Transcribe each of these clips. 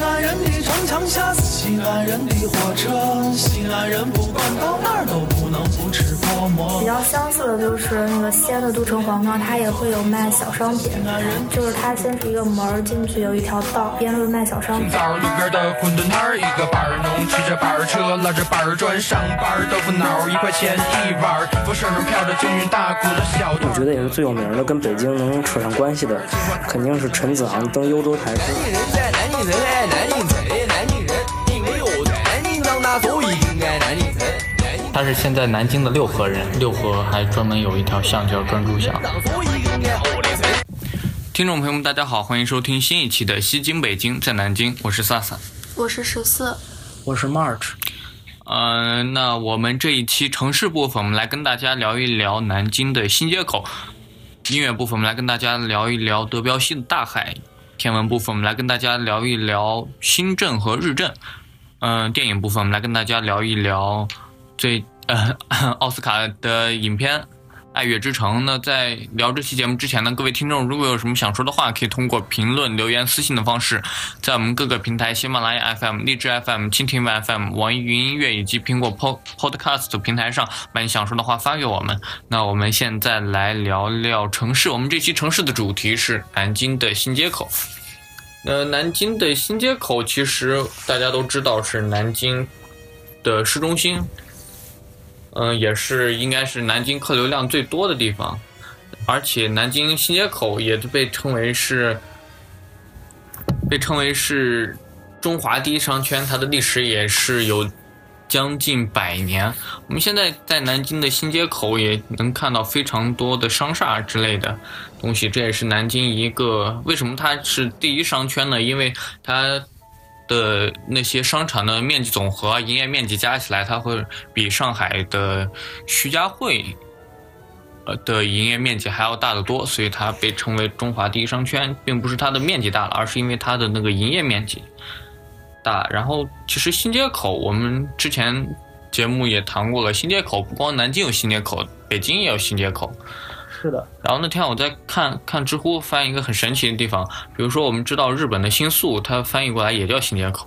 西安人的城墙下是西安人的火车，西安人不管到哪儿都不能不吃泡馍。比较相似的就是那个西安的都城隍庙，它也会有卖小商品，就是它先是一个门儿进去有一条道，边路卖小商品。早路边的馄饨摊儿，一个板儿农骑着板儿车，拉着板儿砖上班儿，豆腐脑儿一块钱一碗儿，风扇上飘着京韵大鼓的小。我觉得也是最有名的，跟北京能扯上关系的，肯定是陈子昂登幽州台诗。南京人在南京城爱南京城，南京人因为我在南京长大，所以应该南京城。他是现在南京的六合人，六合还专门有一条巷叫专诸巷。听众朋友们，大家好，欢迎收听新一期的《西京北京在南京》，我是萨萨。我是十四，我是 March，呃，那我们这一期城市部分，我们来跟大家聊一聊南京的新街口；音乐部分，我们来跟大家聊一聊德彪西的大海；天文部分，我们来跟大家聊一聊新阵和日阵；嗯、电影部分，我们来跟大家聊一聊最呃奥斯卡的影片。《爱乐之城》那在聊这期节目之前呢，各位听众如果有什么想说的话，可以通过评论、留言、私信的方式，在我们各个平台喜马拉雅 FM、荔枝 FM、蜻蜓 FM、网易云音乐以及苹果 Podcast 平台上把你想说的话发给我们。那我们现在来聊聊城市，我们这期城市的主题是南京的新街口。呃，南京的新街口其实大家都知道是南京的市中心，嗯、也是应该是南京客流量最多的地方，而且南京新街口也被称为是被称为是中华第一商圈，它的历史也是有将近百年。我们现在在南京的新街口也能看到非常多的商厦之类的东西，这也是南京一个为什么它是第一商圈呢？因为它的那些商场的面积总和、营业面积加起来，它会比上海的徐家汇呃的营业面积还要大得多，所以它被称为中华第一商圈，并不是它的面积大了，而是因为它的那个营业面积大。然后，其实新街口我们之前节目也谈过了，新街口不光南京有新街口，北京也有新街口。是的，然后那天我在看看知乎，发现一个很神奇的地方，比如说我们知道日本的新宿，它翻译过来也叫新街口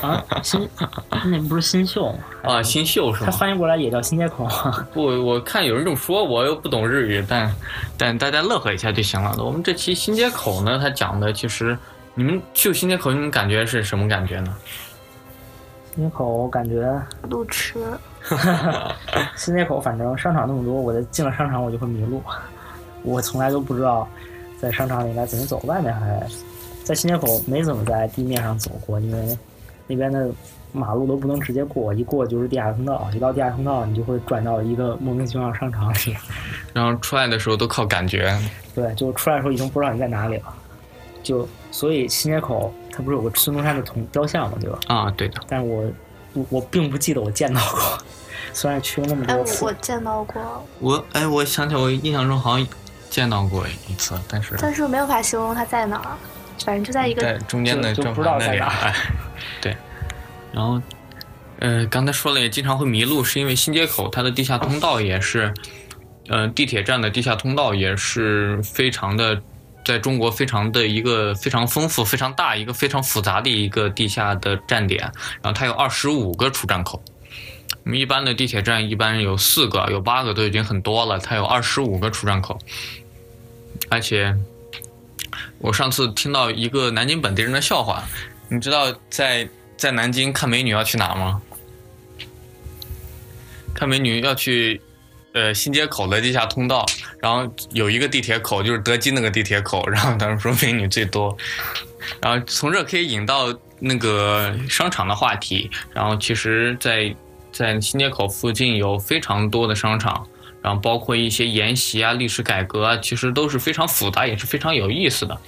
啊，新 那不是新秀吗？啊，新秀是它？翻译过来也叫新街口吗？不，我看有人这么说，我又不懂日语，但但大家乐呵一下就行了。我们这期新街口呢，它讲的其实你们去新街口，你们感觉是什么感觉呢？新街口我感觉路痴。新街口反正商场那么多，我在进了商场我就会迷路，我从来都不知道在商场里该怎么走，外面还在新街口没怎么在地面上走过，因为那边的马路都不能直接过，一过就是地下通道，一到地下通道你就会转到一个莫名其妙的商场里，然后出来的时候都靠感觉。对，就出来的时候已经不知道你在哪里了，就所以新街口它不是有个孙中山的铜雕像嘛，对吧？啊，对的，但是我我我并不记得我见到过，虽然去了那么哎，多次我，见到过，我哎，我想起来，我印象中好像见到过一次，但是但是没有法形容它在哪儿，反正就在一个在中间的正就就不知道环那里，在哪儿哎，对。然后，呃，刚才说了，也经常会迷路，是因为新街口它的地下通道也是，呃，地铁站的地下通道也是非常的，在中国非常的一个非常丰富、非常大、一个非常复杂的一个地下的站点。然后它有二十五个出站口。我们一般的地铁站一般有四个、有八个都已经很多了，它有二十五个出站口，而且我上次听到一个南京本地人的笑话，你知道在在南京看美女要去哪吗？看美女要去呃新街口的地下通道，然后有一个地铁口就是德基那个地铁口，然后他们说美女最多，然后从这可以引到那个商场的话题，然后其实在，在新街口附近有非常多的商场。然后包括一些沿袭啊、历史改革啊，其实都是非常复杂，也是非常有意思的。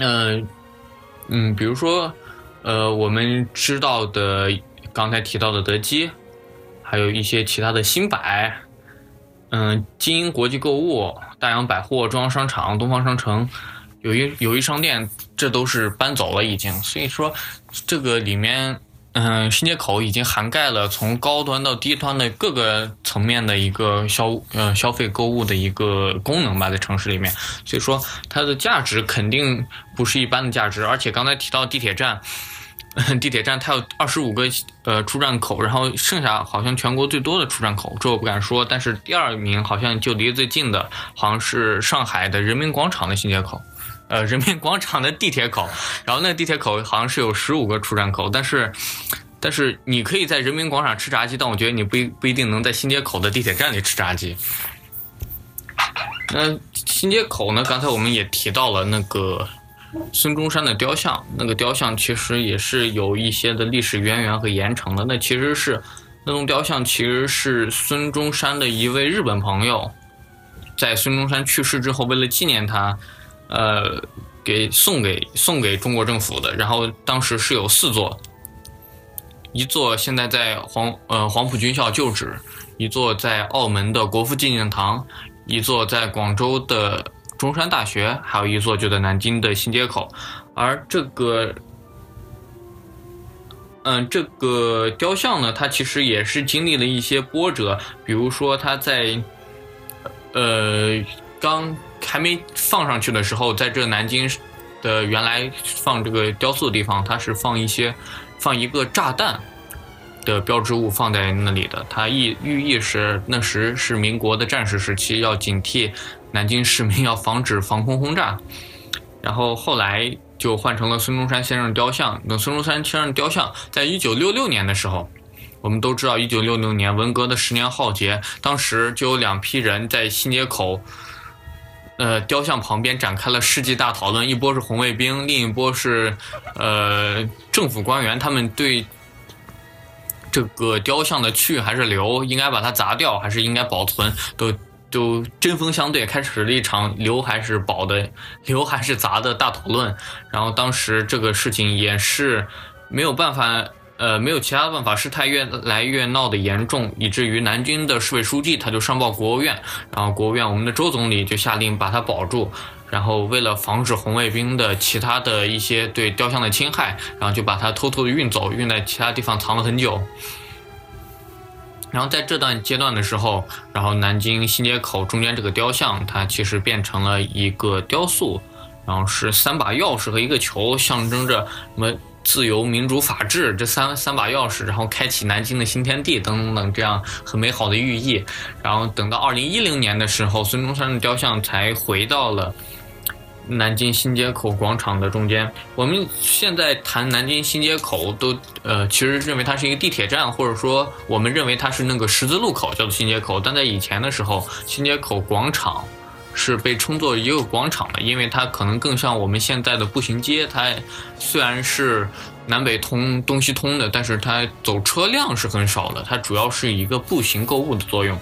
嗯、嗯，比如说，呃，我们知道的刚才提到的德基，还有一些其他的新百，嗯、金鹰国际购物、大洋百货、中央商场、东方商城、友谊友谊商店，这都是搬走了已经。所以说，这个里面嗯，新街口已经涵盖了从高端到低端的各个层面的一个消呃消费购物的一个功能吧，在城市里面，所以说它的价值肯定不是一般的价值。而且刚才提到地铁站，地铁站它有二十五个呃出站口，然后剩下好像全国最多的出站口，这我不敢说，但是第二名好像就离最近的，好像是上海的人民广场的新街口。呃，人民广场的地铁口，然后那个地铁口好像是有十五个出站口，但是，但是你可以在人民广场吃炸鸡，但我觉得你不不一定能在新街口的地铁站里吃炸鸡。那新街口呢？刚才我们也提到了那个孙中山的雕像，那个雕像其实也是有一些的历史渊源和盐城的。那其实是那栋雕像其实是孙中山的一位日本朋友，在孙中山去世之后，为了纪念他。呃，给送给送给中国政府的，然后当时是有四座，一座现在在黄呃黄埔军校旧址，一座在澳门的国父纪念堂，一座在广州的中山大学，还有一座就在南京的新街口，而这个，嗯，这个雕像呢，它其实也是经历了一些波折，比如说它在，呃，刚。还没放上去的时候，在这南京的原来放这个雕塑的地方，它是放一些放一个炸弹的标志物放在那里的。它意寓意是那时是民国的战时时期，要警惕南京市民，要防止防空轰炸。然后后来就换成了孙中山先生雕像。那孙中山先生雕像，在一九六六年的时候，我们都知道，一九六六年文革的十年浩劫，当时就有两批人在新街口。呃，雕像旁边展开了世纪大讨论，一波是红卫兵，另一波是呃政府官员，他们对这个雕像的去还是留，应该把它砸掉还是应该保存，都都针锋相对，开始了一场留还是保的留还是砸的大讨论。然后当时这个事情也是没有办法。呃，没有其他的办法，事态越来越闹得严重，以至于南京的市委书记他就上报国务院，然后国务院我们的周总理就下令把它保住，然后为了防止红卫兵的其他的一些对雕像的侵害，然后就把它偷偷的运走，运在其他地方藏了很久。然后在这段阶段的时候，然后南京新街口中间这个雕像，它其实变成了一个雕塑，然后是三把钥匙和一个球，象征着什么？自由、民主、法治这三三把钥匙，然后开启南京的新天地等等等，这样很美好的寓意。然后等到二零一零年的时候，孙中山的雕像才回到了南京新街口广场的中间。我们现在谈南京新街口，都呃其实认为它是一个地铁站，或者说我们认为它是那个十字路口叫做新街口。但在以前的时候，新街口广场。是被称作一个广场的，因为它可能更像我们现在的步行街。它虽然是南北通、东西通的，但是它走车辆是很少的。它主要是一个步行购物的作用。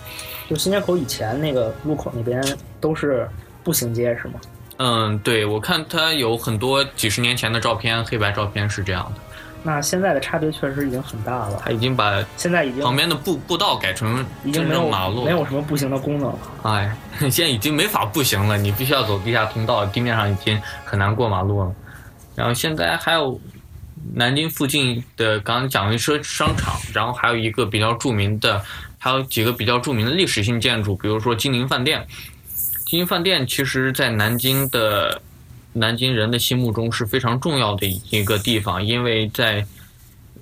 就新街口以前那个路口那边都是步行街，是吗？嗯，对，我看它有很多几十年前的照片，黑白照片是这样的。那现在的差别确实已经很大了。他已经把现在已经旁边的步步道改成已经没有马路，没有什么步行的功能了。哎，现在已经没法步行了，你必须要走地下通道，地面上已经很难过马路了。然后现在还有南京附近的刚刚讲的说商场，然后还有一个比较著名的，还有几个比较著名的历史性建筑，比如说金陵饭店。金陵饭店其实在南京的。南京人的心目中是非常重要的一个地方，因为在，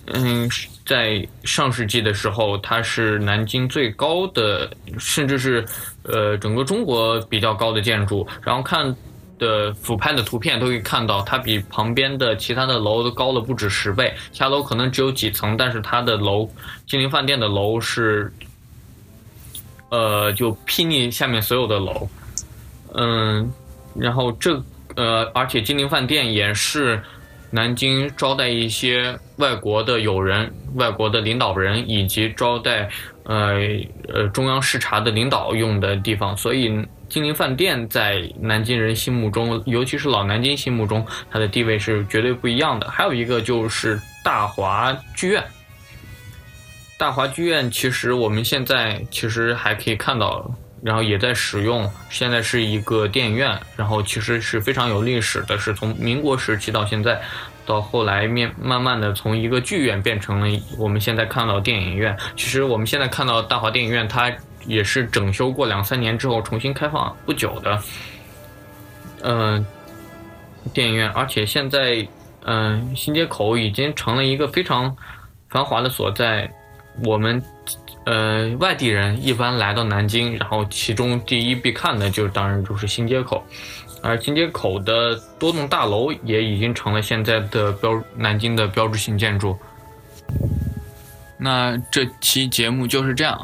嗯，在上世纪的时候，它是南京最高的，甚至是，呃，整个中国比较高的建筑。然后看的俯拍的图片都可以看到，它比旁边的其他的楼都高了不止十倍。其他楼可能只有几层，但是它的楼，金陵饭店的楼是，呃，就睥睨下面所有的楼，嗯，然后这。呃，而且金陵饭店也是南京招待一些外国的友人、外国的领导人，以及招待呃呃中央视察的领导用的地方。所以金陵饭店在南京人心目中，尤其是老南京心目中，它的地位是绝对不一样的。还有一个就是大华剧院，大华剧院其实我们现在其实还可以看到。然后也在使用，现在是一个电影院，然后其实是非常有历史的，是从民国时期到现在，到后来面慢慢的从一个剧院变成了我们现在看到电影院。其实我们现在看到大华电影院，它也是整修过两三年之后重新开放不久的，嗯、电影院，而且现在嗯、新街口已经成了一个非常繁华的所在。我们呃外地人一般来到南京，然后其中第一必看的就当然就是新街口。而新街口的多栋大楼也已经成了现在的标南京的标志性建筑。那这期节目就是这样，